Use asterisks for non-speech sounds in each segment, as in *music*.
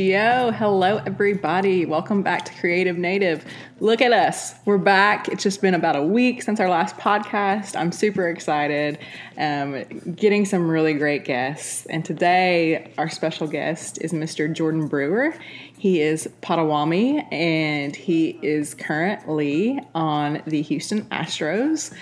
Yo, hello everybody. Welcome back to Creative Native. Look at us. We're back. It's just been about a week since our last podcast. I'm super excited. Um, getting some really great guests. And today, our special guest is Mr. Jordan Brewer. He is Potawatomi and he is currently on the Houston Astros.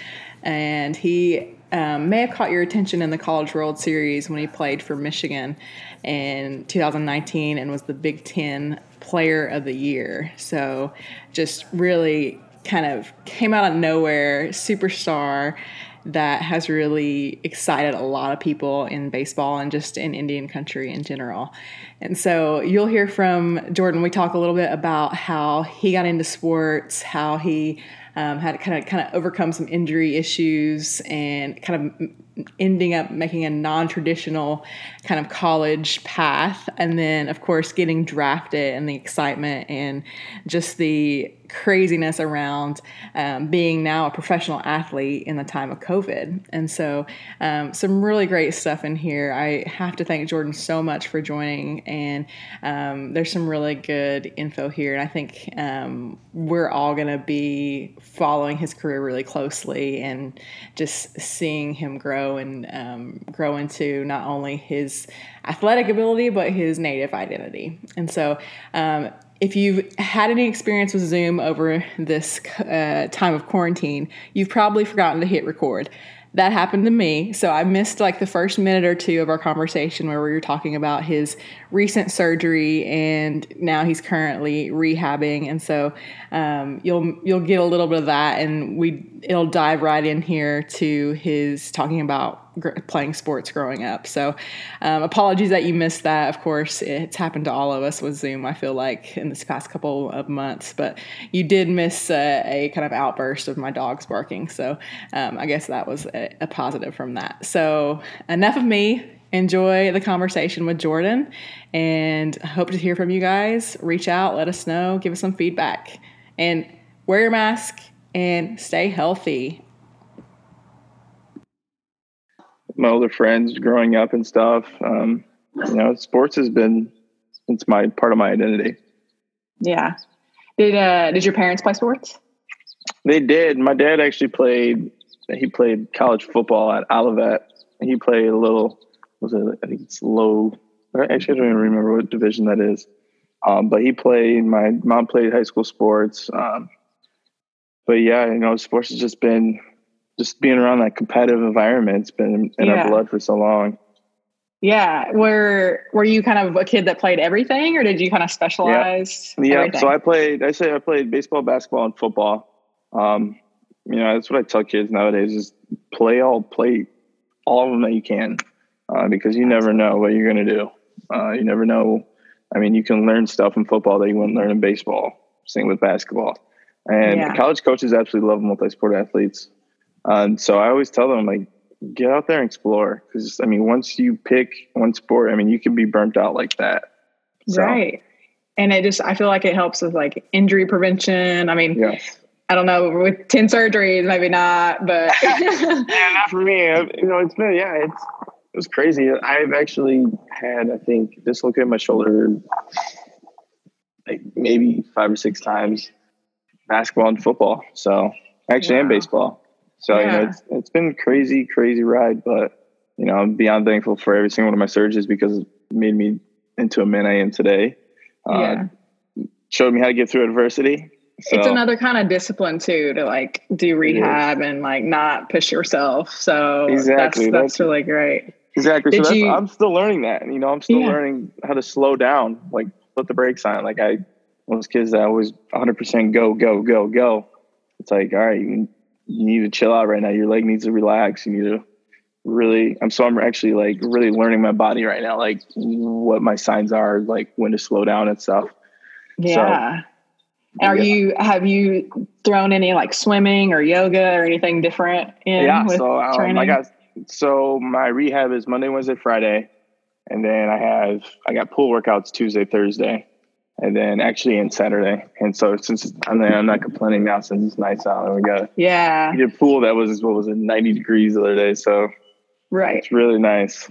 And he um, may have caught your attention in the College World Series when he played for Michigan in 2019 and was the Big Ten Player of the Year. So just really kind of came out of nowhere, superstar that has really excited a lot of people in baseball and just in Indian country in general. And so you'll hear from Jordan. We talk a little bit about how he got into sports, how he um, had kind of kind of overcome some injury issues and kind of ending up making a non-traditional kind of college path. And then of course getting drafted and the excitement and just the craziness around um, being now a professional athlete in the time of COVID. And so, um, some really great stuff in here. I have to thank Jordan so much for joining, and um, there's some really good info here. And I think um, we're all going to be following his career really closely and just seeing him grow and um, grow into not only his athletic ability, but his native identity. And so, um, if you've had any experience with Zoom over this uh, time of quarantine, you've probably forgotten to hit record. That happened to me. So I missed like the first minute or two of our conversation where we were talking about his recent surgery and now he's currently rehabbing. And so um, you'll you'll get a little bit of that, and we it'll dive right in here to his talking about playing sports growing up. So, um, apologies that you missed that. Of course, it's happened to all of us with Zoom. I feel like in this past couple of months, but you did miss a, a kind of outburst of my dogs barking. So, um, I guess that was a, a positive from that. So, enough of me. Enjoy the conversation with Jordan, and hope to hear from you guys. Reach out, let us know, give us some feedback, and wear your mask and stay healthy my older friends growing up and stuff. Um, you know, sports has been it's my part of my identity. Yeah. Did uh did your parents play sports? They did. My dad actually played he played college football at Olivet. He played a little was it I think it's low actually I don't even remember what division that is. Um, but he played my mom played high school sports. Um, but yeah, you know, sports has just been just being around that competitive environment. It's been in yeah. our blood for so long. Yeah. Were were you kind of a kid that played everything or did you kind of specialize? Yeah. yeah. So I played I say I played baseball, basketball, and football. Um, you know, that's what I tell kids nowadays is play all play all of them that you can. Uh, because you never know what you're gonna do. Uh, you never know. I mean, you can learn stuff in football that you wouldn't learn in baseball. Same with basketball. And yeah. college coaches absolutely love multi-sport athletes. Um, so I always tell them like, get out there and explore. Cause I mean, once you pick one sport, I mean, you can be burnt out like that. So. Right. And it just, I feel like it helps with like injury prevention. I mean, yes. I don't know, with 10 surgeries, maybe not, but. *laughs* *laughs* yeah, not for me. You know, it's been, yeah, it's, it was crazy. I've actually had, I think, dislocated my shoulder like maybe five or six times basketball and football. So actually, wow. and baseball. So yeah. you know, it's it's been crazy, crazy ride, but you know, I'm beyond thankful for every single one of my surgeries because it made me into a man I am today. Uh, yeah. Showed me how to get through adversity. So, it's another kind of discipline too to like do rehab and like not push yourself. So exactly, that's, that's, that's really great. Exactly. Did so you, I'm still learning that. You know, I'm still yeah. learning how to slow down, like put the brakes on. Like I, those kids that always 100% go, go, go, go. It's like, all right, you you need to chill out right now. Your leg needs to relax. You need to really I'm so I'm actually like really learning my body right now, like what my signs are, like when to slow down and stuff. Yeah. So, are yeah. you have you thrown any like swimming or yoga or anything different in yeah, so um, I got so my rehab is Monday, Wednesday, Friday, and then I have I got pool workouts Tuesday, Thursday and then actually in Saturday. And so since I mean, I'm not complaining now since it's nice out and we got yeah a pool that was what was it 90 degrees the other day. So right, it's really nice.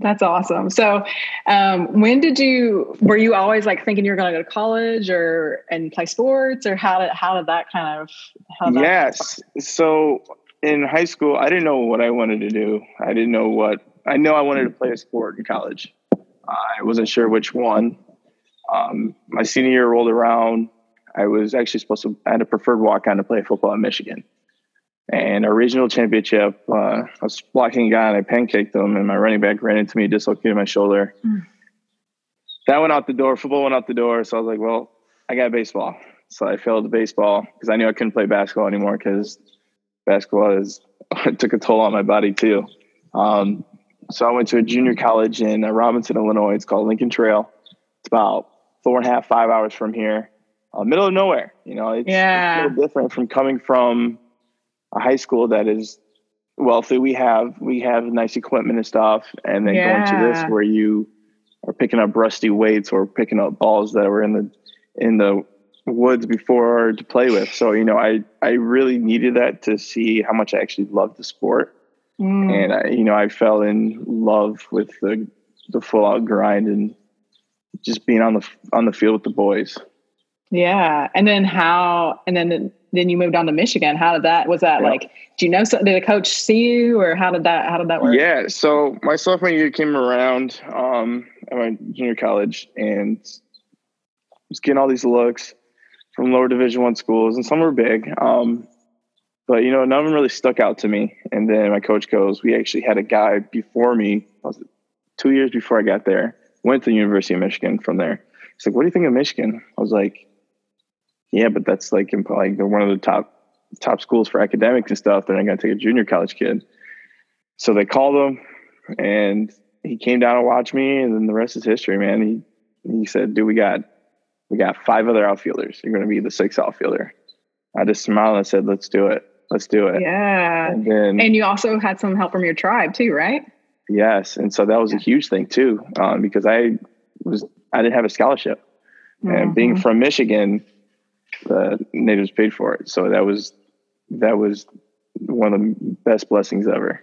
That's awesome. So, um, when did you? Were you always like thinking you were going to go to college or and play sports, or how did how did that kind of? Did yes. So in high school, I didn't know what I wanted to do. I didn't know what I know. I wanted to play a sport in college. I wasn't sure which one. Um, my senior year rolled around. I was actually supposed to. I had a preferred walk on to play football in Michigan. And our regional championship, uh, I was blocking a guy and I pancaked him, and my running back ran into me, dislocated my shoulder. Mm. That went out the door. Football went out the door. So I was like, well, I got baseball. So I failed baseball because I knew I couldn't play basketball anymore because basketball is *laughs* it took a toll on my body too. Um, so I went to a junior college in uh, Robinson, Illinois. It's called Lincoln Trail. It's about four and a half, five hours from here, uh, middle of nowhere. You know, it's, yeah. it's a little different from coming from a high school that is wealthy. We have we have nice equipment and stuff, and then yeah. going to this where you are picking up rusty weights or picking up balls that were in the in the woods before to play with. So you know, I I really needed that to see how much I actually loved the sport, mm. and I you know I fell in love with the the full out grind and just being on the on the field with the boys. Yeah, and then how? And then then you moved on to Michigan. How did that? Was that yeah. like? Do you know? Did a coach see you, or how did that? How did that work? Yeah. So my sophomore year came around. Um, I went junior college and was getting all these looks from lower Division One schools, and some were big. Um, but you know, none of them really stuck out to me. And then my coach goes, "We actually had a guy before me. Was it two years before I got there? Went to the University of Michigan from there. He's like, "What do you think of Michigan?" I was like yeah, but that's like like they're one of the top top schools for academics and stuff. They're not going to take a junior college kid. So they called him, and he came down and watched me, and then the rest is history, man. He he said, "Dude, we got we got five other outfielders. You're going to be the sixth outfielder." I just smiled and said, "Let's do it. Let's do it." Yeah. And then, and you also had some help from your tribe too, right? Yes, and so that was a huge thing too, um, because I was I didn't have a scholarship, mm-hmm. and being mm-hmm. from Michigan the natives paid for it. So that was that was one of the best blessings ever.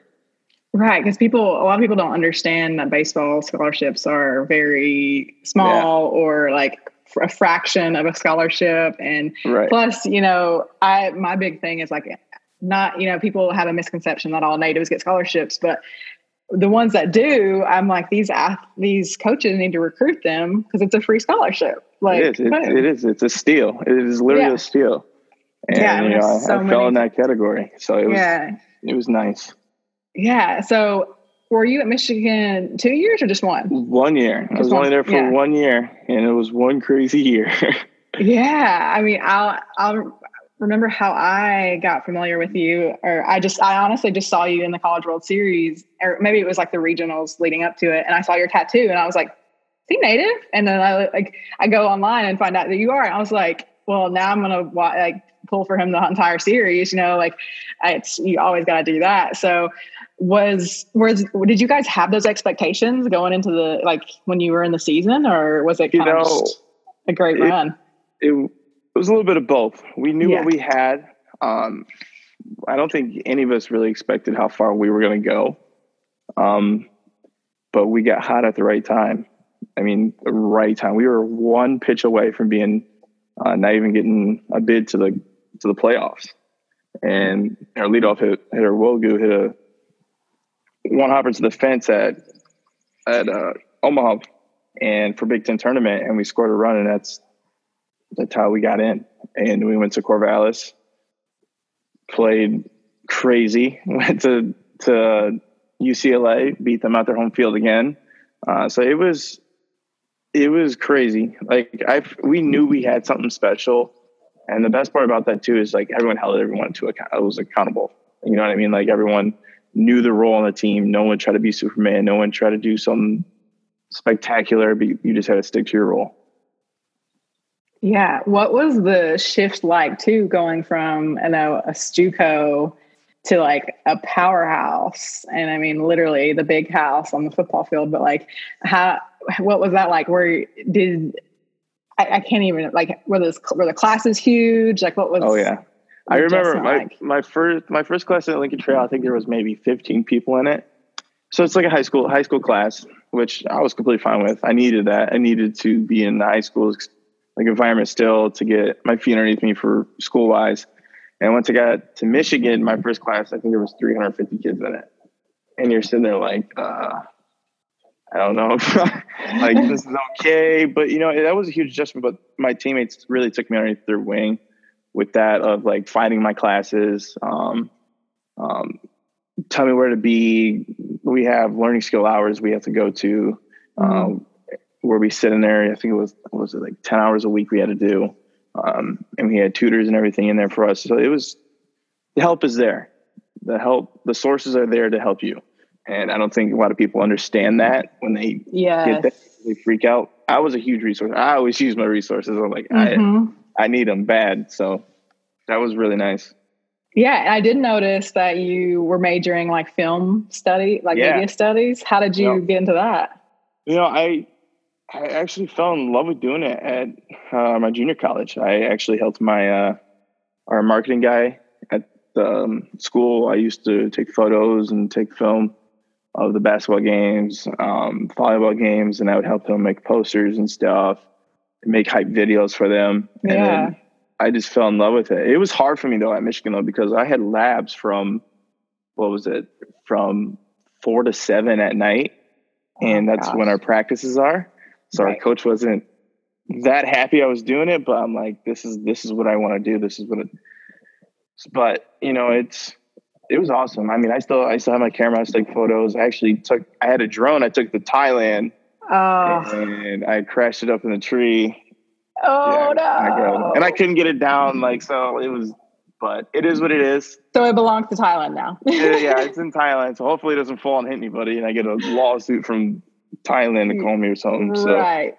Right, because people, a lot of people don't understand that baseball scholarships are very small yeah. or like a fraction of a scholarship, and right. plus, you know, I my big thing is like not, you know, people have a misconception that all natives get scholarships, but the ones that do, I'm like these these coaches need to recruit them because it's a free scholarship. Like it is, it, it is, it's a steal. It is literally yeah. a steal. And yeah, you know, I, so I fell in that category, so it was yeah. it was nice. Yeah. So, were you at Michigan two years or just one? One year. Just I was one, only there for yeah. one year, and it was one crazy year. *laughs* yeah, I mean, I'll I'll remember how I got familiar with you, or I just, I honestly just saw you in the College World Series, or maybe it was like the regionals leading up to it, and I saw your tattoo, and I was like, "Is he native?" And then I like, I go online and find out that you are, and I was like, "Well, now I'm gonna like pull for him the entire series." You know, like it's you always got to do that. So was was did you guys have those expectations going into the like when you were in the season, or was it kind you know, of a great it, run? It it was a little bit of both. We knew yeah. what we had. Um, I don't think any of us really expected how far we were going to go. Um, but we got hot at the right time. I mean, the right time. We were one pitch away from being uh, not even getting a bid to the to the playoffs. And our leadoff hit, hitter Nwogu hit a one hopper to the fence at at uh, Omaha, and for Big Ten tournament, and we scored a run, and that's that's how we got in. And we went to Corvallis, played crazy, *laughs* went to to UCLA, beat them at their home field again. Uh, so it was it was crazy. Like I, we knew we had something special, and the best part about that too is like everyone held everyone to account. It was accountable. You know what I mean? Like everyone knew the role on the team. No one tried to be Superman. No one tried to do something spectacular. But you just had to stick to your role. Yeah. What was the shift like too, going from, you know, a stucco to like a powerhouse? And I mean, literally the big house on the football field, but like how, what was that like? Where did, I, I can't even like, were those, were the classes huge? Like what was, oh yeah. I remember my, like? my first, my first class at Lincoln Trail, I think there was maybe 15 people in it. So it's like a high school high school class, which I was completely fine with. I needed that. I needed to be in the high school like environment still to get my feet underneath me for school wise. And once I got to Michigan, my first class, I think there was 350 kids in it. And you're sitting there like, uh, I don't know, *laughs* like *laughs* this is okay. But you know, that was a huge adjustment. But my teammates really took me underneath their wing with that of like finding my classes, um, um, tell me where to be. We have learning skill hours we have to go to, mm-hmm. um, where we sit in there. I think it was was it like ten hours a week we had to do, um, and we had tutors and everything in there for us. So it was the help is there. The help, the sources are there to help you. And I don't think a lot of people understand that when they yes. get that, they freak out. I was a huge resource. I always use my resources. I'm like, mm-hmm. I, I need them bad. So that was really nice. Yeah, I did notice that you were majoring like film study, like yeah. media studies. How did you, get into that? You know, I I actually fell in love with doing it at uh, my junior college. I actually helped my uh, our marketing guy at the um, school. I used to take photos and take film of the basketball games, um, volleyball games, and I would help him make posters and stuff, make hype videos for them. Yeah. I just fell in love with it. It was hard for me though at Michigan though because I had labs from what was it from four to seven at night, oh and that's gosh. when our practices are. So right. our coach wasn't that happy I was doing it, but I'm like, this is this is what I want to do. This is what. It, but you know, it's it was awesome. I mean, I still I still have my camera. I still take photos. I actually took I had a drone. I took to Thailand, oh. and I crashed it up in the tree Oh yeah, no! and I couldn't get it down. Like so, it was. But it is what it is. So it belongs to Thailand now. yeah, yeah, *laughs* it's in Thailand. So hopefully it doesn't fall and hit anybody, and I get a lawsuit from Thailand to call me or something. So. Right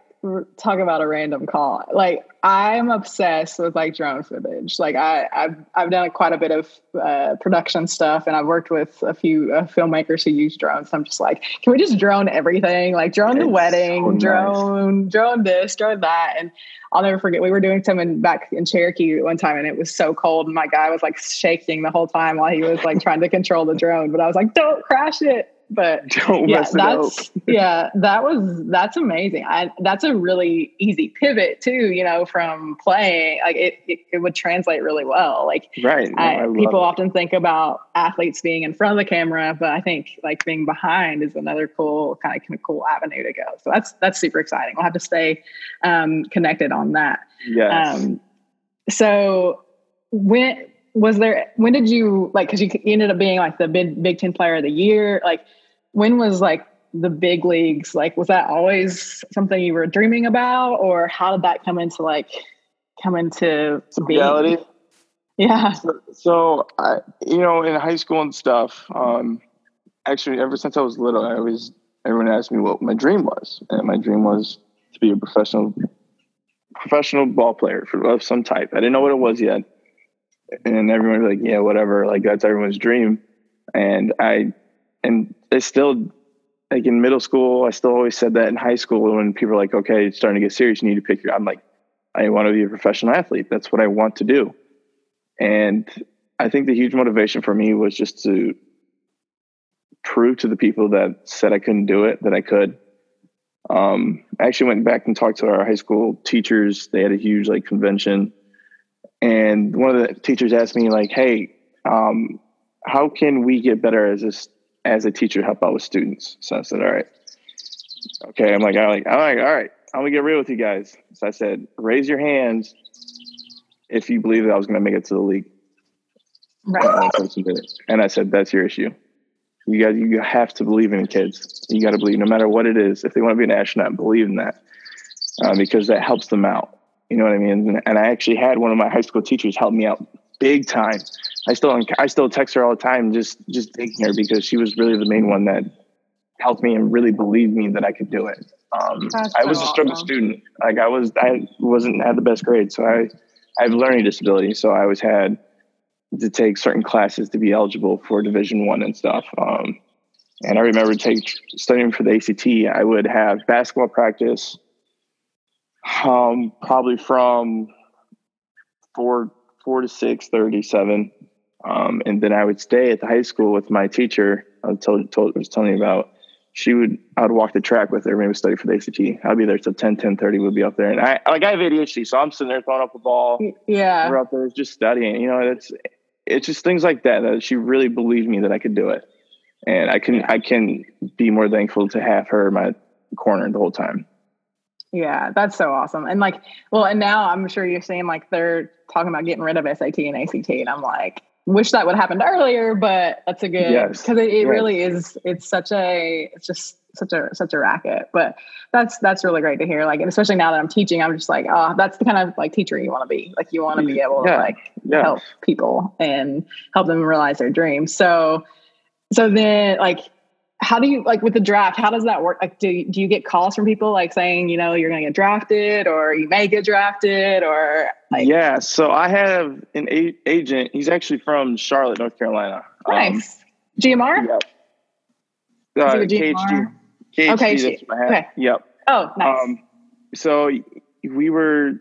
talk about a random call. Like I'm obsessed with like drone footage. Like I, I've I've done quite a bit of uh, production stuff, and I've worked with a few uh, filmmakers who use drones. I'm just like, can we just drone everything? Like drone it's the wedding, so drone, drone this, drone that, and I'll never forget. We were doing something back in Cherokee one time, and it was so cold, and my guy was like shaking the whole time while he was like trying to control the drone. But I was like, don't crash it but *laughs* Don't yeah, that's yeah, that was that's amazing. I that's a really easy pivot too, you know, from playing. Like it, it, it would translate really well. Like right, no, I, I people it. often think about athletes being in front of the camera, but I think like being behind is another cool kind of, kind of cool avenue to go. So that's that's super exciting. We'll have to stay um, connected on that. Yes. Um, so when was there when did you like because you ended up being like the big big 10 player of the year like when was like the big leagues like was that always something you were dreaming about or how did that come into like come into reality. Yeah. So, so, i you know in high school and stuff um actually ever since i was little i always everyone asked me what my dream was and my dream was to be a professional professional ball player for, of some type. I didn't know what it was yet and everyone was like yeah whatever like that's everyone's dream and i and it's still like in middle school, I still always said that in high school when people are like, okay, it's starting to get serious, you need to pick your, I'm like, I want to be a professional athlete. That's what I want to do. And I think the huge motivation for me was just to prove to the people that said I couldn't do it that I could. Um, I actually went back and talked to our high school teachers. They had a huge like convention, and one of the teachers asked me like, "Hey, um, how can we get better as a as a teacher help out with students. So I said, all right. Okay. I'm like, I'm like, I'm like, all right, I'm gonna get real with you guys. So I said, raise your hands if you believe that I was gonna make it to the league. Right. And I said, that's your issue. You guys, you have to believe in kids. You got to believe, no matter what it is. If they want to be an astronaut, believe in that uh, because that helps them out. You know what I mean? And I actually had one of my high school teachers help me out big time. I still I still text her all the time, just just thanking her because she was really the main one that helped me and really believed me that I could do it. Um, I was a struggle awesome. student. Like I was, I wasn't had the best grades, so I I have learning disability, so I always had to take certain classes to be eligible for Division One and stuff. Um, and I remember take studying for the ACT. I would have basketball practice, um, probably from four four to six thirty seven. Um, and then I would stay at the high school with my teacher. I told, told was telling you about. She would I would walk the track with her, maybe study for the ACT. I'd be there till 10, 10 30, we'd be up there. And I like I have ADHD, so I'm sitting there throwing up a ball. Yeah. We're up there just studying. You know, it's it's just things like that that she really believed me that I could do it. And I can I can be more thankful to have her in my corner the whole time. Yeah, that's so awesome. And like, well, and now I'm sure you're saying like they're talking about getting rid of SAT and ACT, and I'm like, wish that would have happened earlier, but that's a good Yes. because it, it Yes. really is. It's such a, it's just such a such a racket. But that's that's really great to hear. Like, and especially now that I'm teaching, I'm just like, oh, that's the kind of like teacher you want to be. Like, you want to be able to like Yeah. help people and help them realize their dreams. So, so then like, how do you like with the draft? How does that work? Like, do do you get calls from people like saying, you know, you're going to get drafted, or you may get drafted, or like, yeah. So I have an a- agent. He's actually from Charlotte, North Carolina. Um, nice. GMR. Yep. Uh, a KHG. KHG, Okay, that's what I okay. Yep. Oh, nice. Um, so we were,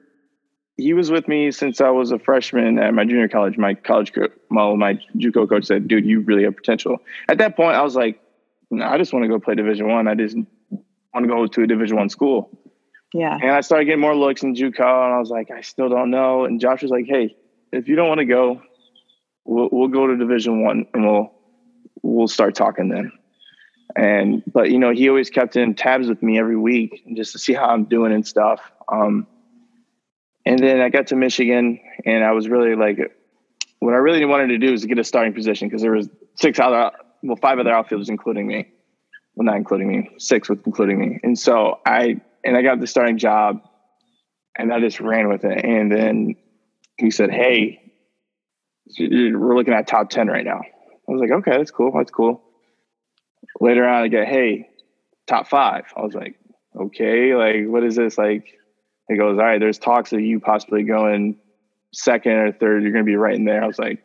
he was with me since I was a freshman at my junior college. My college, co- my, my JUCO coach said, dude, you really have potential. At that point, I was like, no, I just want to go play division one. I. just want to go to a division one school. yeah. And I started getting more looks in JUCO, and I was like, I still don't know. And Josh was like, Hey, if you don't want to go, we'll, we'll go to Division One, and we'll we'll start talking then. And but you know, he always kept in tabs with me every week, just to see how I'm doing and stuff. Um, and then I got to Michigan, and I was really like, what I really wanted to do is to get a starting position because there was six other, well, five other outfielders, including me. Well, not including me, six with including me. And so I and I got the starting job, and I just ran with it. And then he said, "Hey, we're looking at top ten right now." I was like, "Okay, that's cool. That's cool." Later on, I get, "Hey, top five. I was like, "Okay, like what is this like?" He goes, "All right, there's talks of you possibly going second or third. You're going to be right in there." I was like,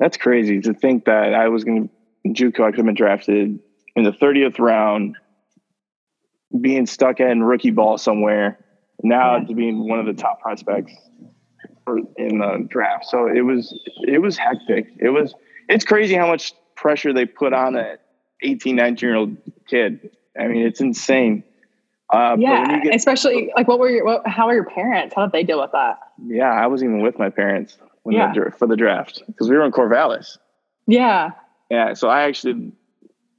"That's crazy to think that I was going to JUCO. I could have been drafted in the 30th round." being stuck in rookie ball somewhere now Yeah. to being one of the top prospects for, in the draft. So it was it was hectic. It was it's crazy how much pressure they put on a 18, 19 year old kid. I mean, it's insane. Uh, yeah. get- Especially like, what were your, what, how are your parents? How did they deal with that? yeah, I was even with my parents when Yeah. the, for the draft because we were in Corvallis. Yeah. Yeah, so I actually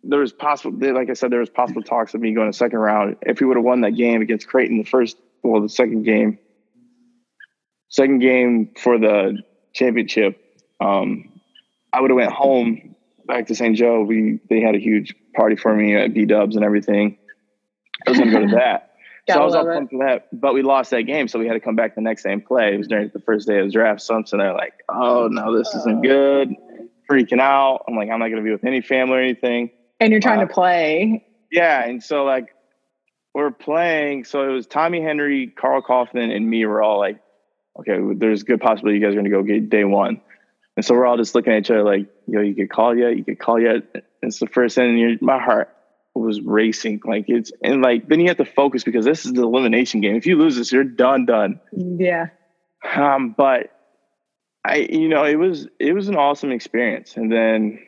there was possible like I said there was possible talks of me going to second round if we would have won that game against Creighton the first well the second game. Second game for the championship um I would have went home back to St. Joe. We they had a huge party for me at B Dubs and everything. I was going to go to *laughs* that. So I was up pumped for that but we lost that game so we had to come back the next day and play. It was during the first day of the draft so I'm sitting there like oh no this isn't good freaking out I'm like I'm not going to be with any family or anything And you're trying Wow. to play. yeah, and so like we're playing. So it was Tommy Henry, Karl Kauffmann, and me. We're all like, okay, there's good possibility you guys are going to go get day one. And so we're all just looking at each other like, yo, you get called yet? You get called yet? It's the first inning. My heart was racing. Like it's and like then you have to focus because this is the elimination game. If you lose this, you're done, done. Yeah. Um, but I, you know, it was it was an awesome experience. And then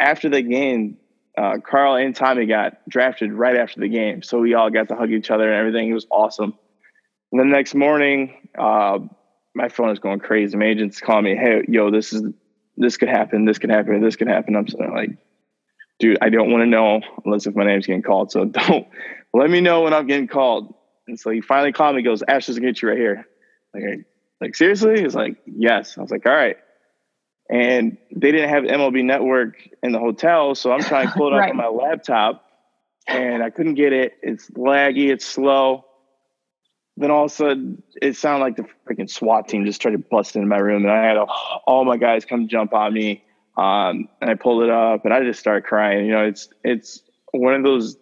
after the game, uh, Karl and Tommy got drafted right after the game, so we all got to hug each other and everything. It was awesome. And the next morning, uh, my phone is going crazy. My agent's calling me, "Hey, yo, this is this could happen. This could happen. This could happen." I'm like, dude, I don't want to know unless if my name's getting called. So *laughs* don't let me know when I'm getting called. And so he finally called me. Goes, Ashley's gonna get you right here. Like, like seriously? He's like, yes. I was like, all right. And they didn't have MLB Network in the hotel, so I'm trying to pull it up *laughs* on my laptop, and I couldn't get it. It's laggy. It's slow. Then all of a sudden, it sounded like the freaking SWAT team just tried to bust into my room, and I had all my guys come jump on me. Um, and I pulled it up, and I just started crying. You know, it's it's one of those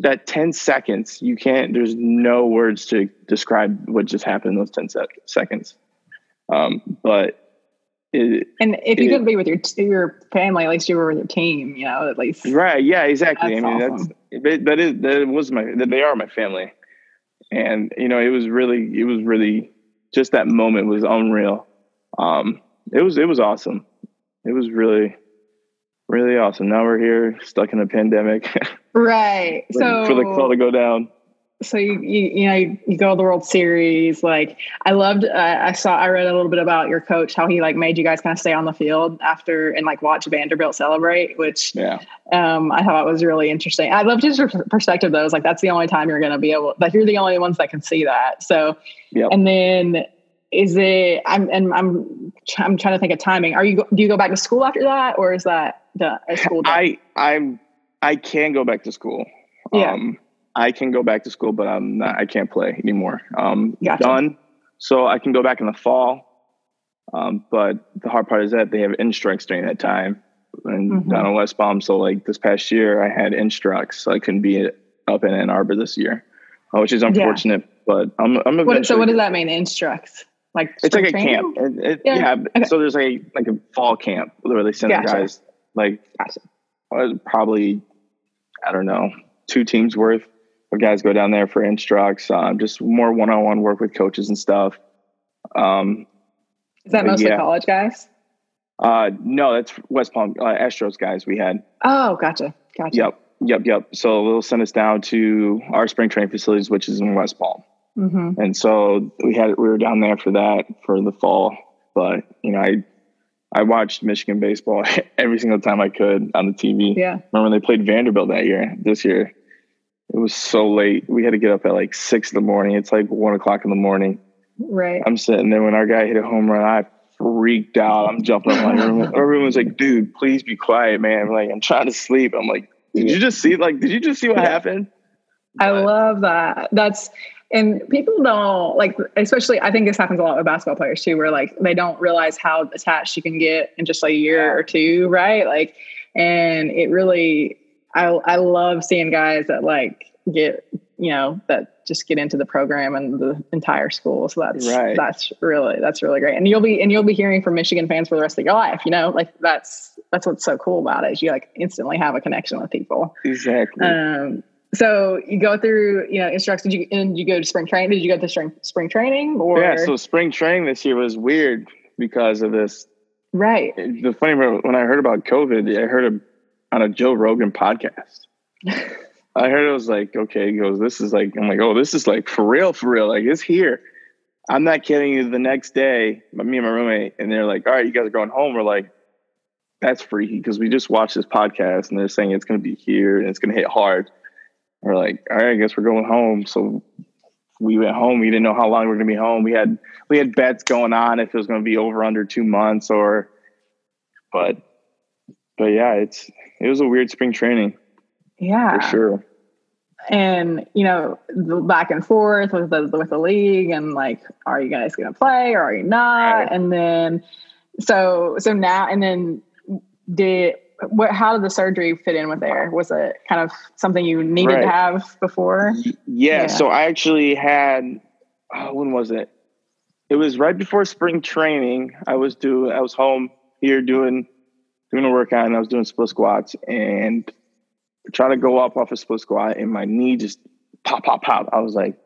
that 10 seconds you can't there's no words to describe what just happened in those 10 sec- seconds um, but it, And if you couldn't be with your your family, at least you were with your team. You know, at least. right yeah exactly i mean awesome. that's that, that is that was my that they are my family and you know it was really it was really just that moment was unreal um it was it was awesome it was really, really awesome. Now we're here, stuck in a pandemic. *laughs* right. so for the call to go down so you, you, you know you, you, go to the World Series. Like I loved. Uh, I saw. I read a little bit about your coach, how he like made you guys kind of stay on the field after and like watch Vanderbilt celebrate. Which yeah, um, I thought was really interesting. I loved his perspective though. It's like that's the only time you're going to be able. Like you're the only ones that can see that. So, yep. and then is it? I'm and I'm I'm trying to think of timing. Are you do you go back to school after that, or is that the school? Done? I I'm I can go back to school. Yeah. Um, I can go back to school, but I'm not, I can't play anymore. Um, gotcha. Done. So I can go back in the fall. Um, but the hard part is that they have instructs during that time and mm-hmm. down in West Palm. So like this past year, I had instructs, so I couldn't be up in Ann Arbor this year, uh, which is unfortunate. Yeah. But I'm, I'm what, so what does that mean? Instructs like it's like a camp. It, it, yeah. yeah okay. So there's a like a fall camp where they send gotcha. the guys like gotcha. probably I don't know two teams worth of guys go down there for instructs, um, just more one-on-one work with coaches and stuff. Um, Is that mostly yeah. college guys? Uh, no, that's West Palm uh, Astros guys we had. Oh, gotcha, gotcha. Yep, yep, yep. So they'll send us down to our spring training facilities, which is in West Palm. Mm-hmm. And so we had we were down there for that for the fall. But you know, I I watched Michigan baseball *laughs* every single time I could on the TV. Yeah. Remember when they played Vanderbilt that year? This year, it was so late. We had to get up at like six in the morning. It's like one o'clock in the morning. Right. I'm sitting there when our guy hit a home run. I freaked out. I'm jumping up *laughs* my room. Everyone's like, dude, please be quiet, man. I'm like, I'm trying to sleep. I'm like, did you just see like did you just see what happened? I love that. That's and people don't like especially I think this happens a lot with basketball players too, where like they don't realize how attached you can get in just like a year or two, right? Like and it really I I love seeing guys that like get you know that just get into the program and the entire school. So that's right. that's really that's really great. And you'll be and you'll be hearing from Michigan fans for the rest of your life. You know, like that's that's what's so cool about it. Is you like instantly have a connection with people. Exactly. Um, so you go through, you know, instructs. Did you and you go to spring training? Did you go to spring spring training? Or yeah, so spring training this year was weird because of this. Right. The funny part when I heard about COVID, I heard of on a Joe Rogan podcast. *laughs* I heard it was like, okay, he goes, this is like, I'm like, oh, this is like for real, for real. Like it's here. I'm not kidding you. The next day, me and my roommate, and they're like, all right, you guys are going home. We're like, that's freaky because we just watched this podcast and they're saying it's going to be here and it's going to hit hard. We're like, all right, I guess we're going home. So we went home. We didn't know how long we were going to be home. We had we had bets going on if it was going to be over under two months or, but, but yeah, it's it was a weird spring training. Yeah, for sure. And you know, the back and forth with the with the league, and like, are you guys going to play or are you not? Right. And then, so so now, and then did what? How did the surgery fit in with there? Was it kind of something you needed right. to have before? Yeah, yeah. So I actually had. Oh, when was it? It was right before spring training. I was doing. I was home here doing doing a workout, and I was doing split squats, and trying to go up off a split squat and my knee just pop, pop, pop. I was like,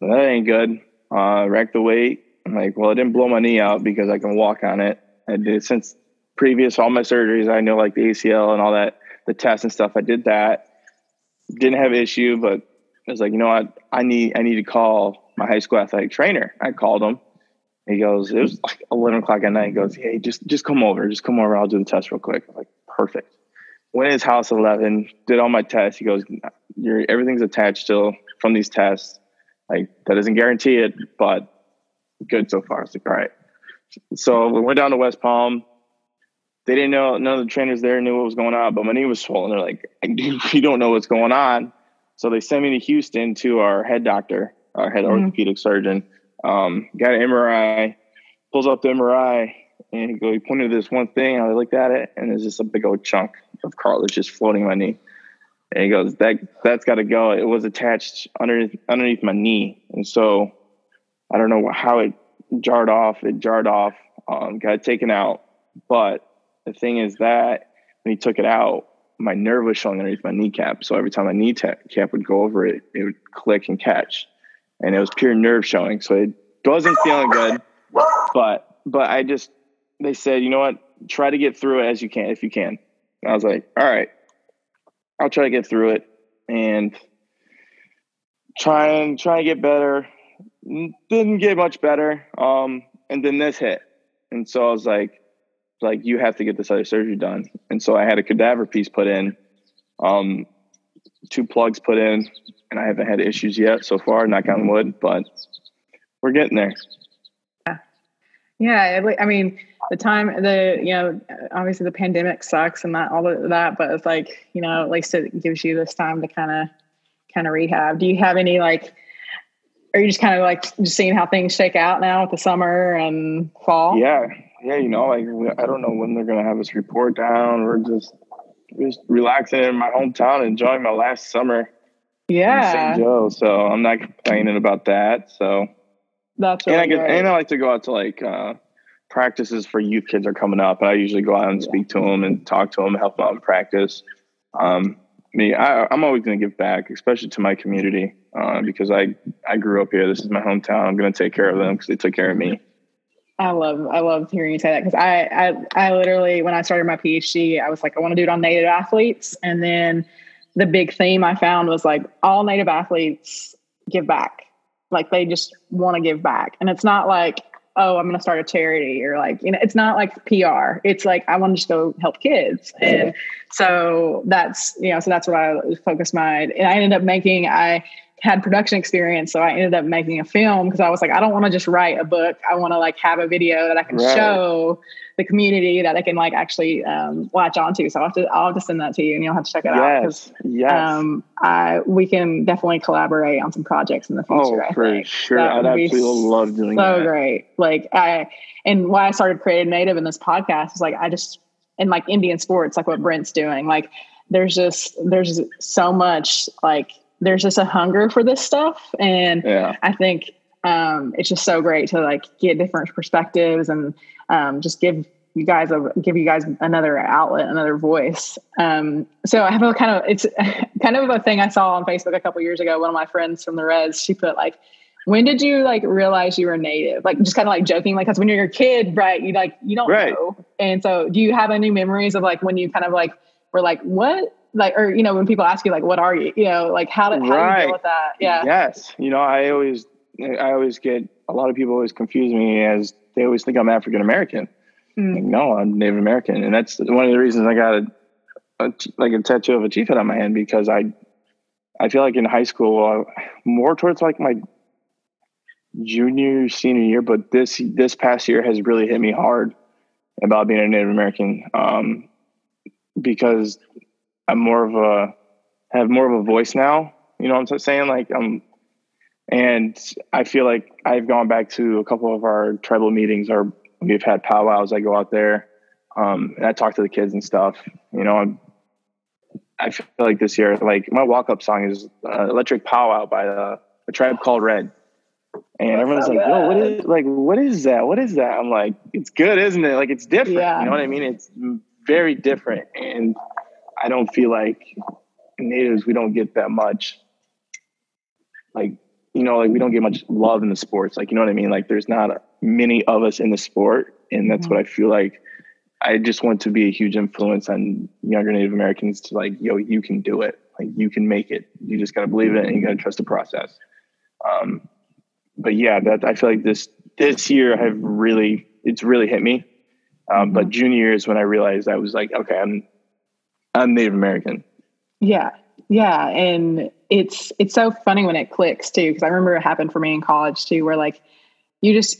well, that ain't good. Uh, rack the weight. I'm like, well, I didn't blow my knee out because I can walk on it. I did since previous all my surgeries. I know like the ACL and all that, the tests and stuff. I did that. Didn't have issue, but I was like, you know what? I need I need to call my high school athletic trainer. I called him. He goes, it was like eleven o'clock at night. He goes, hey, just just come over, just come over. I'll do the test real quick. I'm like, perfect went in his house at 11, did all my tests. He goes, Your everything's attached still from these tests. Like, that doesn't guarantee it, but good so far. It's like, all right. So we went down to West Palm. They didn't know, none of the trainers there knew what was going on, but my knee was swollen. They're like, *laughs* you don't know what's going on. So they sent me to Houston to our head doctor, our head mm-hmm. orthopedic surgeon. Um, got an MRI, pulls up the MRI, and he, go, he pointed to this one thing. I looked at it, and there's just a big old chunk of cartilage just floating my knee. And he goes, "That that's got to go. It was attached underneath underneath my knee, and so I don't know how it jarred off. It jarred off. Um, got it taken out. But the thing is that when he took it out, my nerve was showing underneath my kneecap. So every time my kneecap would go over it, it would click and catch, and it was pure nerve showing. So it wasn't feeling good. But but I just they said, you know what? try to get through it as you can if you can. And I was like, all right, I'll try to get through it and try and try and get better. Didn't get much better. Um, and then this hit, and so I was like, like you have to get this other surgery done. And so I had a cadaver piece put in, um, two plugs put in, and I haven't had issues yet so far. Knock on wood, but we're getting there. Yeah, Yeah. I mean, the time, the you know, obviously the pandemic sucks and that all of that, but it's like you know, at least it gives you this time to kind of kind of rehab. Do you have any like? Are you just kind of like just seeing how things shake out now with the summer and fall? Yeah, yeah. You know, like I don't know when they're gonna have us report down. We're just just relaxing in my hometown, enjoying my last summer. Yeah, St. Joe. So I'm not complaining about that. So that's really and I get, and I like to go out to like uh, practices for youth kids are coming up. I usually go out and speak to them and talk to them, help them out in practice. Um, me, I, I'm always going to give back, especially to my community, uh, because I I grew up here. This is my hometown. I'm going to take care of them because they took care of me. I love I love hearing you say that because I, I I literally when I started my PhD I was like I want to do it on native athletes. And then the big theme I found was like all native athletes give back. Like they just want to give back. And it's not like oh I'm going to start a charity or like you know it's not like PR it's like I want to just go help kids. And so that's you know so that's what I focused my and I ended up making I had production experience so i ended up making a film because i was like i don't want to just write a book i want to like have a video that i can Right. show the community that i can like actually um, latch onto so i'll have to i'll have to send that to you and you'll have to check it out 'cause, Yes, yes. um i we can definitely collaborate on some projects in the future oh, I for sure. That I'd absolutely love doing so that. great like i and why i started creative native in this podcast is like i just in like indian sports like what brent's doing like there's just there's so much like there's just a hunger for this stuff. And Yeah. i think um it's just so great to like get different perspectives and um just give you guys a give you guys another outlet another voice. Um so i have a kind of it's *laughs* kind of a thing i saw on facebook a couple years ago. One of my friends from the res she put like when did you like realize you were native? Like just kind of like joking like because when you're a kid right you like you don't Right. know. And so do you have any memories of like when you kind of like were like what like or you know when people ask you like what are you you know like how did how do you deal with that yeah Yes. You know, I always, I always get a lot of people always confuse me as they always think I'm African American. Mm. Like, no, I'm Native American, and that's one of the reasons I got a, a like a tattoo of a chief head on my hand because I, I feel like in high school, uh, more towards like my junior senior year, but this this past year has really hit me hard about being a Native American um, because I'm more of a have more of a voice now. You know what I'm saying? Like um, and I feel like I've gone back to a couple of our tribal meetings or we've had powwows. I go out there um, and I talk to the kids and stuff. You know, I'm, I feel like this year, like my walk up song is uh, Electric Powwow by uh, a tribe called Red. And everyone's like, "Yo, what is like? What is that? What is that?" I'm like, "It's good, isn't it? Like, it's different. Yeah. You know what I mean? It's very different, and I don't feel like natives we don't get that much. Like, you know, like we don't get much love in the sports. Like, you know what I mean? Like, there's not many of us in the sport, and that's Mhm. what I feel like. I just want to be a huge influence on younger Native Americans to like, yo, you can do it. Like, you can make it. You just gotta believe it, and you gotta trust the process. Um, but yeah, that I feel like this this year have really it's really hit me. Um, But junior year is when I realized I was like, okay, I'm I'm Native American. Yeah. Yeah. And it's it's so funny when it clicks too, because I remember it happened for me in college too, where like you just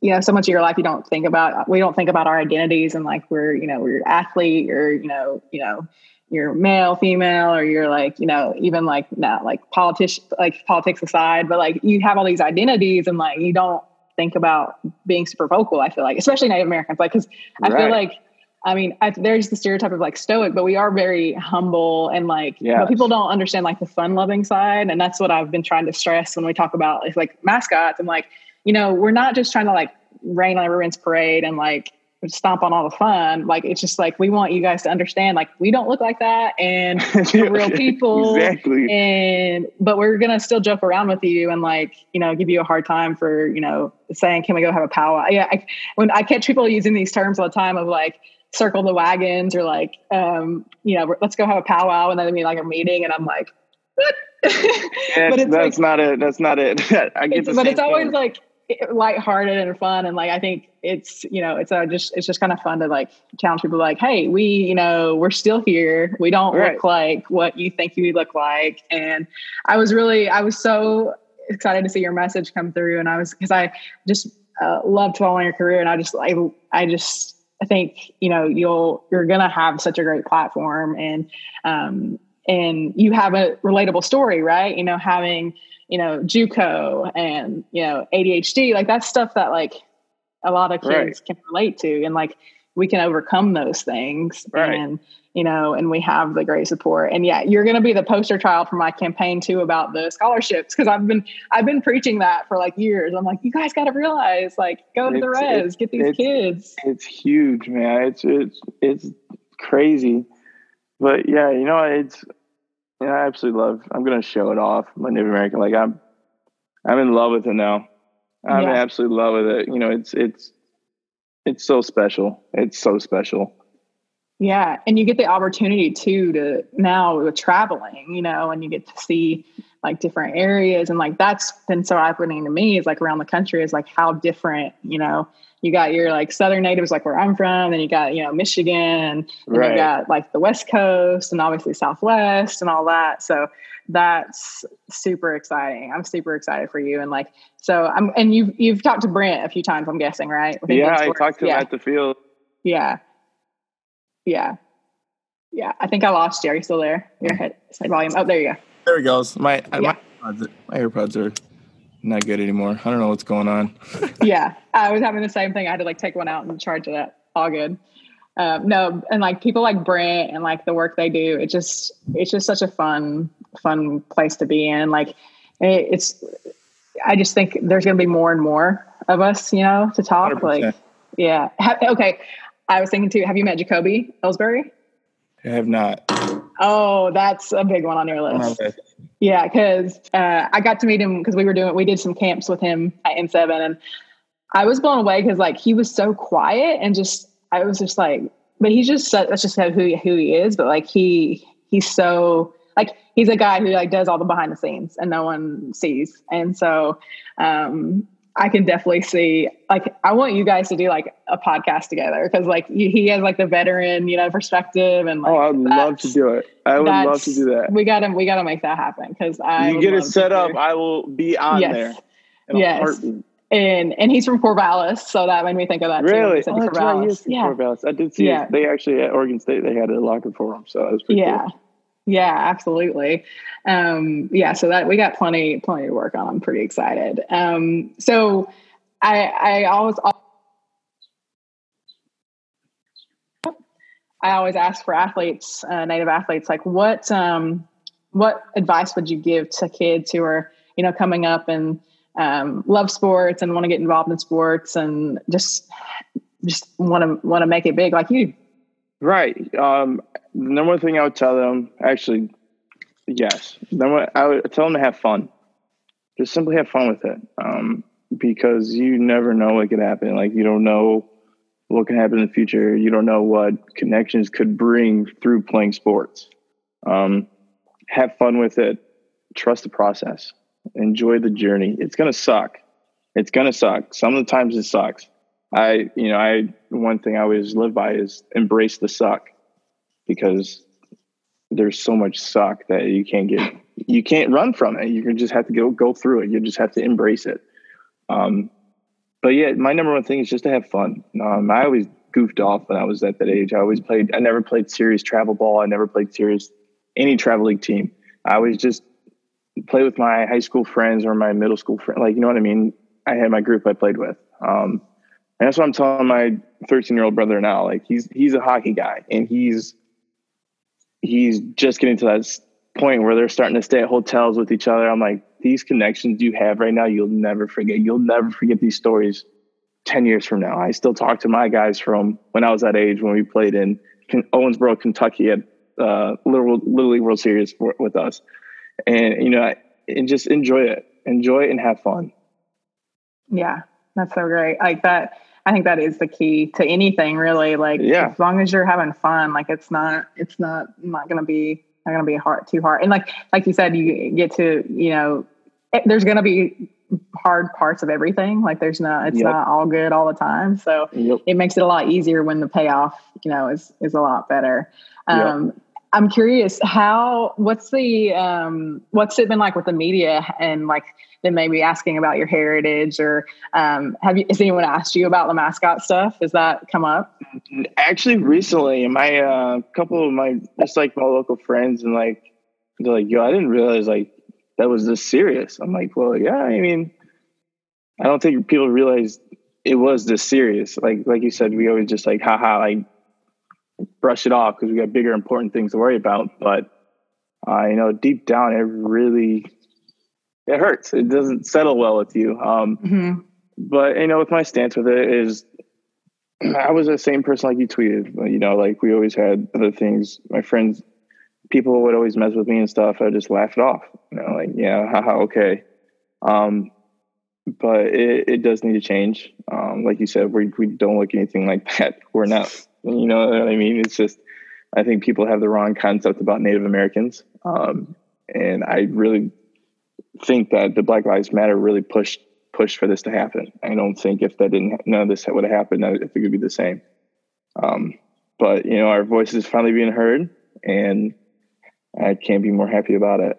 you know, so much of your life you don't think about we don't think about our identities and like we're, you know, we're athlete or, you know, you know, you're male, female, or you're like, you know, even like not like politics like politics aside, but like you have all these identities and like you don't think about being super vocal, I feel like, especially Native Americans. Like, cause I feel like I mean, I, there's the stereotype of like stoic, but we are very humble and like, Yes. but people don't understand like the fun loving side. And that's what I've been trying to stress when we talk about like, like mascots. I'm like, you know, we're not just trying to like rain on everyone's parade and like stomp on all the fun. Like, it's just like, we want you guys to understand, like, we don't look like that. And *laughs* we're real people. exactly. and but we're gonna still joke around with you and like you know give you a hard time for you know saying can we go have a powwow yeah I, when i catch people using these terms all the time of like circle the wagons or like, um, you know, let's go have a powwow. And then I mean like a meeting. And I'm like, what? *laughs* yeah, but it's that's like, not it. That's not it. *laughs* I get it's, but it's always thing. like lighthearted and fun. And like, I think it's, you know, it's a just, it's just kind of fun to like challenge people like, Hey, we, you know, we're still here. We don't right. look like what you think you look like. And I was really, I was so excited to see your message come through. And I was, cause I just uh, loved following your career. And I just, I, I just, I think, you know, you'll, you're going to have such a great platform and, um, and you have a relatable story, right? You know, having, you know, JUCO and, you know, ADHD, like that's stuff that like a lot of kids right. can relate to. And like we can overcome those things. Right. And, you know, and we have the great support. And yeah, you're going to be the poster child for my campaign too about the scholarships because I've been I've been preaching that for like years. I'm like, you guys got to realize, like, go to it's, the res, get these kids. It's huge, man. It's it's it's crazy, but yeah, you know, it's yeah, I absolutely love. I'm gonna show it off. My Native American, like I'm, I'm in love with it now. I'm yeah. in absolute love with it. You know, it's it's it's so special. It's so special. Yeah, and you get the opportunity too to now with traveling, you know, and you get to see like different areas, and like that's been so happening to me is like around the country is like how different, you know, you got your like southern natives like where I'm from, then you got you know Michigan, and right. you got like the West Coast, and obviously Southwest, and all that. So that's super exciting. I'm super excited for you, and like so I'm and you've you've talked to Brent a few times, I'm guessing, right? yeah, I talked to him yeah. at the field. Yeah, yeah. Yeah. I think I lost you. Are you still there? Your head side volume. Oh, there you go. There he goes. My yeah. my, my AirPods are not good anymore. I don't know what's going on. *laughs* yeah. I was having the same thing. I had to like take one out and charge it All good. Um, no, and like people like Brent and like the work they do, it just it's just such a fun fun place to be in. Like it, it's, I just think there's going to be more and more of us, you know, to talk. 100%. Like, yeah. Ha- okay, I was thinking too. Have you met Jacoby Ellsbury? I have not. Oh, that's a big one on your list. Yeah, because uh, I got to meet him because we were doing we did some camps with him at N7, and I was blown away because like he was so quiet and just I was just like, but he's just that's just who he, who he is. But like he he's so like he's a guy who like does all the behind the scenes and no one sees, and so um, I can definitely see like I want you guys to do like a podcast together because like he has like the veteran you know perspective and like, oh I'd love to do it I would love to do that we gotta we gotta make that happen because I you get it set up I will be on yes. there yes and and he's from Corvallis so that made me think of that really too. Oh, Corvallis. Right. yeah Corvallis I did see yeah. it they actually at Oregon State they had a locker for him so that was pretty yeah cool. Yeah, absolutely. Um, yeah, so that we got plenty, plenty to work on. I'm pretty excited. Um, so I, I always, I always ask for athletes, uh, native athletes, like what, um, what advice would you give to kids who are, you know, coming up and um, love sports and want to get involved in sports and just, just want to want to make it big like you? Right. Um, the number one thing I would tell them, actually, yes. Number, I would tell them to have fun. Just simply have fun with it, um, because you never know what could happen. Like you don't know what can happen in the future. You don't know what connections could bring through playing sports. Um, have fun with it. Trust the process. Enjoy the journey. It's gonna suck. It's gonna suck. Some of the times it sucks. I, you know, I one thing I always live by is embrace the suck because there's so much suck that you can't get you can't run from it. You just have to go go through it. You just have to embrace it. Um, but yeah, my number one thing is just to have fun. Um, I always goofed off when I was at that age. I always played. I never played serious travel ball. I never played serious any travel league team. I always just play with my high school friends or my middle school friends. Like you know what I mean. I had my group I played with. Um, and that's what I'm telling my 13 year old brother now. Like he's he's a hockey guy, and he's he's just getting to that point where they're starting to stay at hotels with each other. I'm like, these connections you have right now, you'll never forget. You'll never forget these stories 10 years from now. I still talk to my guys from when I was that age when we played in Owensboro, Kentucky at uh, Little, Little League World Series for, with us. And, you know, and just enjoy it. Enjoy it and have fun. Yeah, that's so great. Like that. I think that is the key to anything really. Like Yeah. as long as you're having fun, like it's not it's not not gonna be not gonna be hard too hard. And like like you said, you get to, you know, it, there's gonna be hard parts of everything. Like there's not it's Yep. not all good all the time. So Yep. it makes it a lot easier when the payoff, you know, is is a lot better. Um, I'm curious how what's the um, what's it been like with the media and like them maybe asking about your heritage or um, have you has anyone asked you about the mascot stuff? Has that come up? Actually, recently, my uh, couple of my just like my local friends and like they're like, "Yo, I didn't realize like that was this serious." I'm like, "Well, yeah. I mean, I don't think people realize it was this serious. Like like you said, we always just like haha like brush it off because we got bigger important things to worry about. But uh, you know, deep down, it really it hurts. It doesn't settle well with you. Um, Mm-hmm. but you know, with my stance with it is, I was the same person like you tweeted. You know, like we always had other things. My friends, people would always mess with me and stuff. I just laugh it off. You know, like yeah, haha, okay. Um, but it, it does need to change. Um, like you said, we we don't look anything like that. *laughs* We're not. You know what I mean? It's just I think people have the wrong concept about Native Americans, um, and I really think that the Black Lives Matter really pushed pushed for this to happen. I don't think if that didn't none of this would have happened, I think it could be the same. Um, but you know, our voice is finally being heard, and I can't be more happy about it.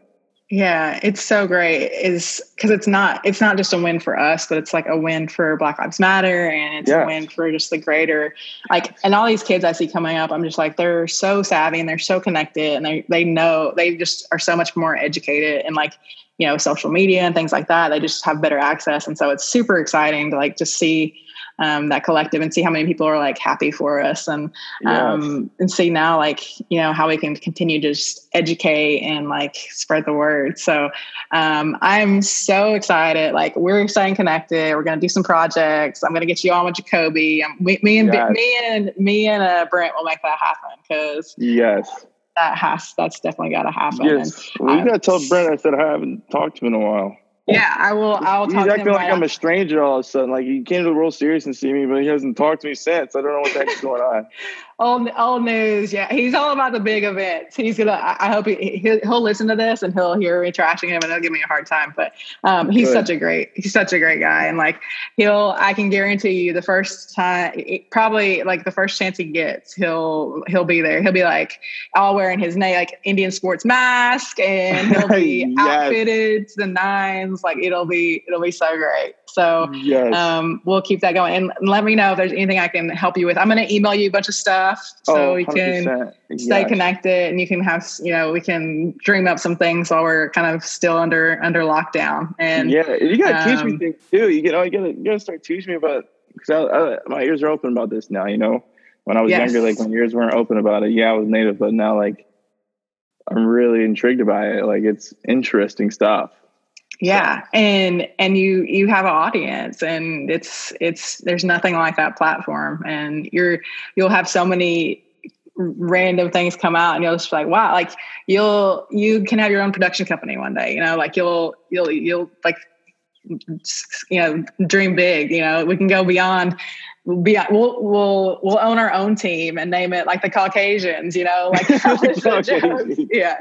Yeah, it's so great. Is because it's not it's not just a win for us, but it's like a win for Black Lives Matter, and it's Yeah. a win for just the greater like. And all these kids I see coming up, I'm just like they're so savvy and they're so connected, and they they know they just are so much more educated and like you know social media and things like that. They just have better access, and so it's super exciting to like just see. Um, that collective and see how many people are like happy for us and um, and see now like you know how we can continue to just educate and like spread the word so um, i'm so excited like we're staying connected we're going to do some projects i'm going to get you on with jacoby um, me, me and Yes. me and me and uh, brent will make that happen because yes, that has that's definitely got to happen yes. And We I- gotta tell Brent I said I haven't talked to him in a while. yeah i will i'll He's talk to him acting like right I'm a stranger all of a sudden. Like he came to the World Series and see me, but he hasn't talked to me since. I don't know what the heck's going on. *laughs* Old, old news. Yeah, he's all about the big events. He's gonna. I, I hope he, he'll, he'll listen to this and he'll hear me trashing him and he'll give me a hard time. But um, he's Good. such a great. He's such a great guy, and like he'll. I can guarantee you, the first time, probably like the first chance he gets, he'll he'll be there. He'll be like all wearing his like Indian sports mask, and he'll be *laughs* Yes. outfitted to the nines. Like it'll be it'll be so great. So Yes. um, we'll keep that going and let me know if there's anything I can help you with. I'm going to email you a bunch of stuff so oh, we can 100%. stay connected and you can have, you know, we can dream up some things while we're kind of still under, under lockdown. And yeah, you gotta teach me um, things too. You know, you gotta you gotta start teaching me about because my ears are open about this now. You know, when I was Yes. younger, like my ears weren't open about it. Yeah, I was native, but now like I'm really intrigued by it. Like it's interesting stuff. Yeah. And, and you, you have an audience and it's, it's, there's nothing like that platform and you're, you'll have so many random things come out and you'll just be like wow like you'll you can have your own production company one day you know like you'll you'll you'll like you know dream big you know we can go beyond be we'll we'll we'll own our own team and name it like the caucasians you know like *laughs* *laughs* yeah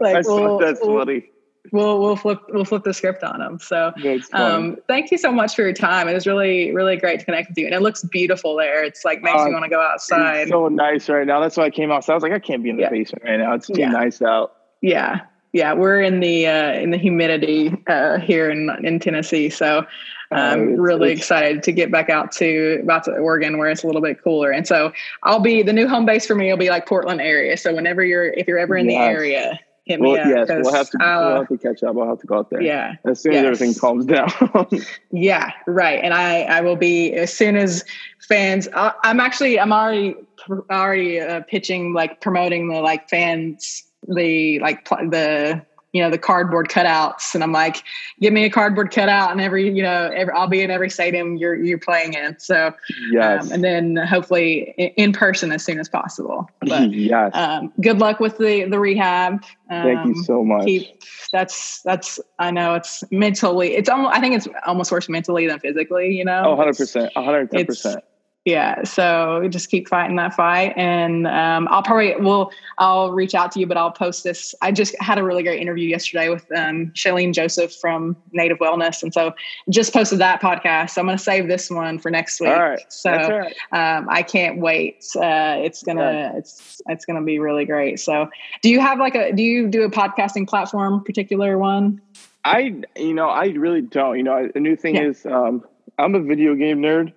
like That's, we'll, that's we'll, funny. We'll we'll flip we'll flip the script on them so um, thank you so much for your time. It was really, really great to connect with you. And it looks beautiful there. It's like makes Uh, me want to go outside. It's so nice right now. That's why I came outside. I was like, I can't be in the Yeah. basement right now. It's too Yeah. nice out. yeah. Yeah. We're in the uh, in the humidity uh, here in in Tennessee. So I'm Uh, it's- really it's- excited to get back out to about to Oregon where it's a little bit cooler. And so I'll be the new home base for me will be like Portland area. So whenever you're if you're ever in the area, hit me Well, up. yes, we'll have to we'll have to catch up. I'll have to go out there. yeah. As soon as everything calms down. *laughs* Yeah, right. And I, I will be as soon as fans. I, I'm actually, I'm already, already uh, pitching, like promoting the like fans, the like pl- the you know the cardboard cutouts, and I'm like, give me a cardboard cutout, and every you know, every, I'll be in every stadium you're you're playing in. So, yes. um, and then hopefully in, in person as soon as possible. But *laughs* yes. um, good luck with the the rehab. Um, Thank you so much. keep that's that's i know it's mentally it's almost i think it's almost worse mentally than physically you know oh, 100%. 110%. Yeah so just keep fighting that fight and um, i'll probably will i'll reach out to you but i'll post this i just had a really great interview yesterday with um, Jillene joseph from native wellness and so just posted that podcast so i'm going to save this one for next week All right. so right. um, i can't wait uh, it's gonna it's it's gonna be really great so do you have like a do you do a podcasting platform particular one I, you know, I really don't. You know, a new thing Yeah. is um, I'm a video game nerd,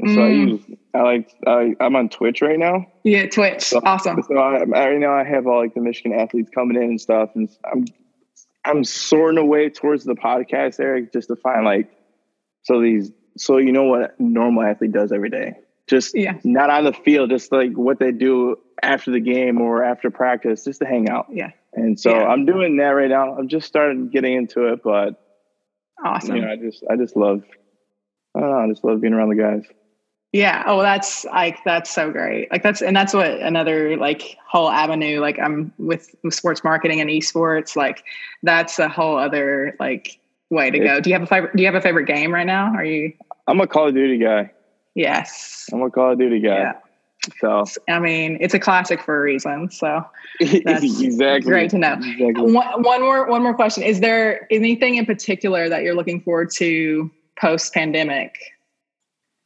and so I Mm. use I like I, I'm on Twitch right now. yeah twitch So, awesome So I, I right now I have all like the Michigan athletes coming in and stuff, and I'm I'm sorting away towards the podcast, Eric, just to find like so these so you know what a normal athlete does every day, just Yeah. not on the field, just like what they do after the game or after practice, just to hang out. yeah And so Yeah. I'm doing that right now. I'm just starting getting into it, but awesome you know, I just I just love I don't know, I just love being around the guys. Yeah. Oh, that's like that's so great. Like that's and that's what another like whole avenue. Like I'm with, with sports marketing and esports. Like that's a whole other like way to go. Do you have a favorite? Do you have a favorite game right now? Are you? I'm a Call of Duty guy. Yes. I'm a Call of Duty guy. Yeah. So I mean, it's a classic for a reason. So *laughs* That's exactly great to know. Exactly. one, one more one more question. Is there anything in particular that you're looking forward to post pandemic?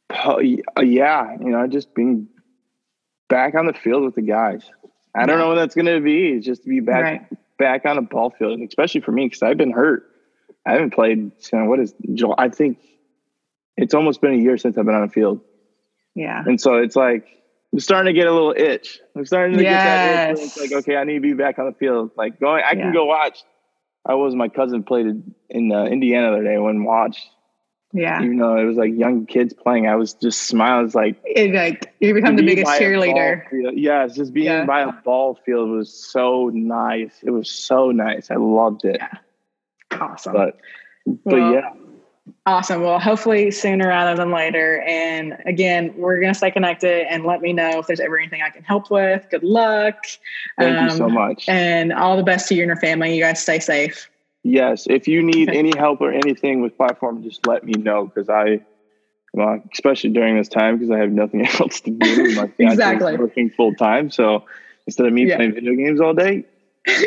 Uh, yeah, you know, just being back on the field with the guys. I don't know when that's going to be. It's just to be back Right. back on a ball field, and especially for me because I've been hurt. I haven't played. You know, what is July? I think it's almost been a year since I've been on a field, Yeah. and so it's like I'm starting to get a little itch. I'm starting to get that itch. It's like okay, I need to be back on the field. Like going, I Yeah. can go watch. I was my cousin played in- uh, Indiana the other day. I went and watched, Yeah. even though it was like young kids playing. I was just smiling. It's like It, like you become the biggest cheerleader. Yes, just being Yeah. by a ball field was so nice. It was so nice. I loved it. Awesome. But but Well, yeah, Awesome. Well, hopefully sooner rather than later. And again, we're going to stay connected and let me know if there's ever anything I can help with. Good luck. thank you so Um, much. And all the best to you and your family. You guys stay safe. Yes, if you need *laughs* any help or anything with platform, just let me know because I, well, especially during this time because I have nothing *laughs* else to do. My Exactly. working full time, so instead of me Yeah. playing video games all day,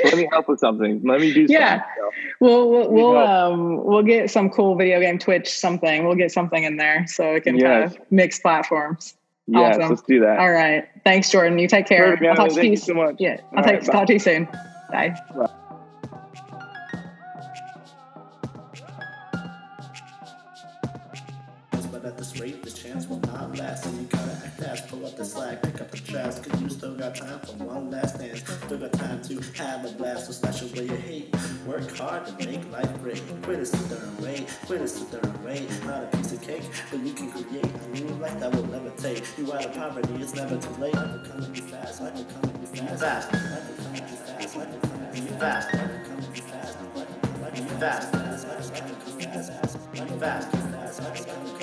let me help with something. Let me do *laughs* Yeah. something. So, We'll we'll we'll, um, we'll get some cool video game Twitch something. We'll get something in there so it can kind of mix platforms. yes, Awesome. let's do that. All right. Thanks, Jordan. You take care. Perfect, I'll talk Anna. to Thank you. you so much. Yeah. I'll take, right, talk to you soon. Bye. But this rate, this chance will not last. And you gotta act fast, pull up the slack, pick up the trash. Cause you still got time for one last dance. Still got time to have a blast, so slash away your hate. Work hard to make life great. Quit it, sit there and wait. Quit it, sit there and wait. Not a piece of cake, but you can create a new life that will never take. You out of poverty, it's never too late. Life will come at you fast, life will come at you fast. Fast, life will come at you fast, life will come at you fast. Life will come at you fast, life will come at you fast. Fast, fast, life will come at you fast, life will come at you fast.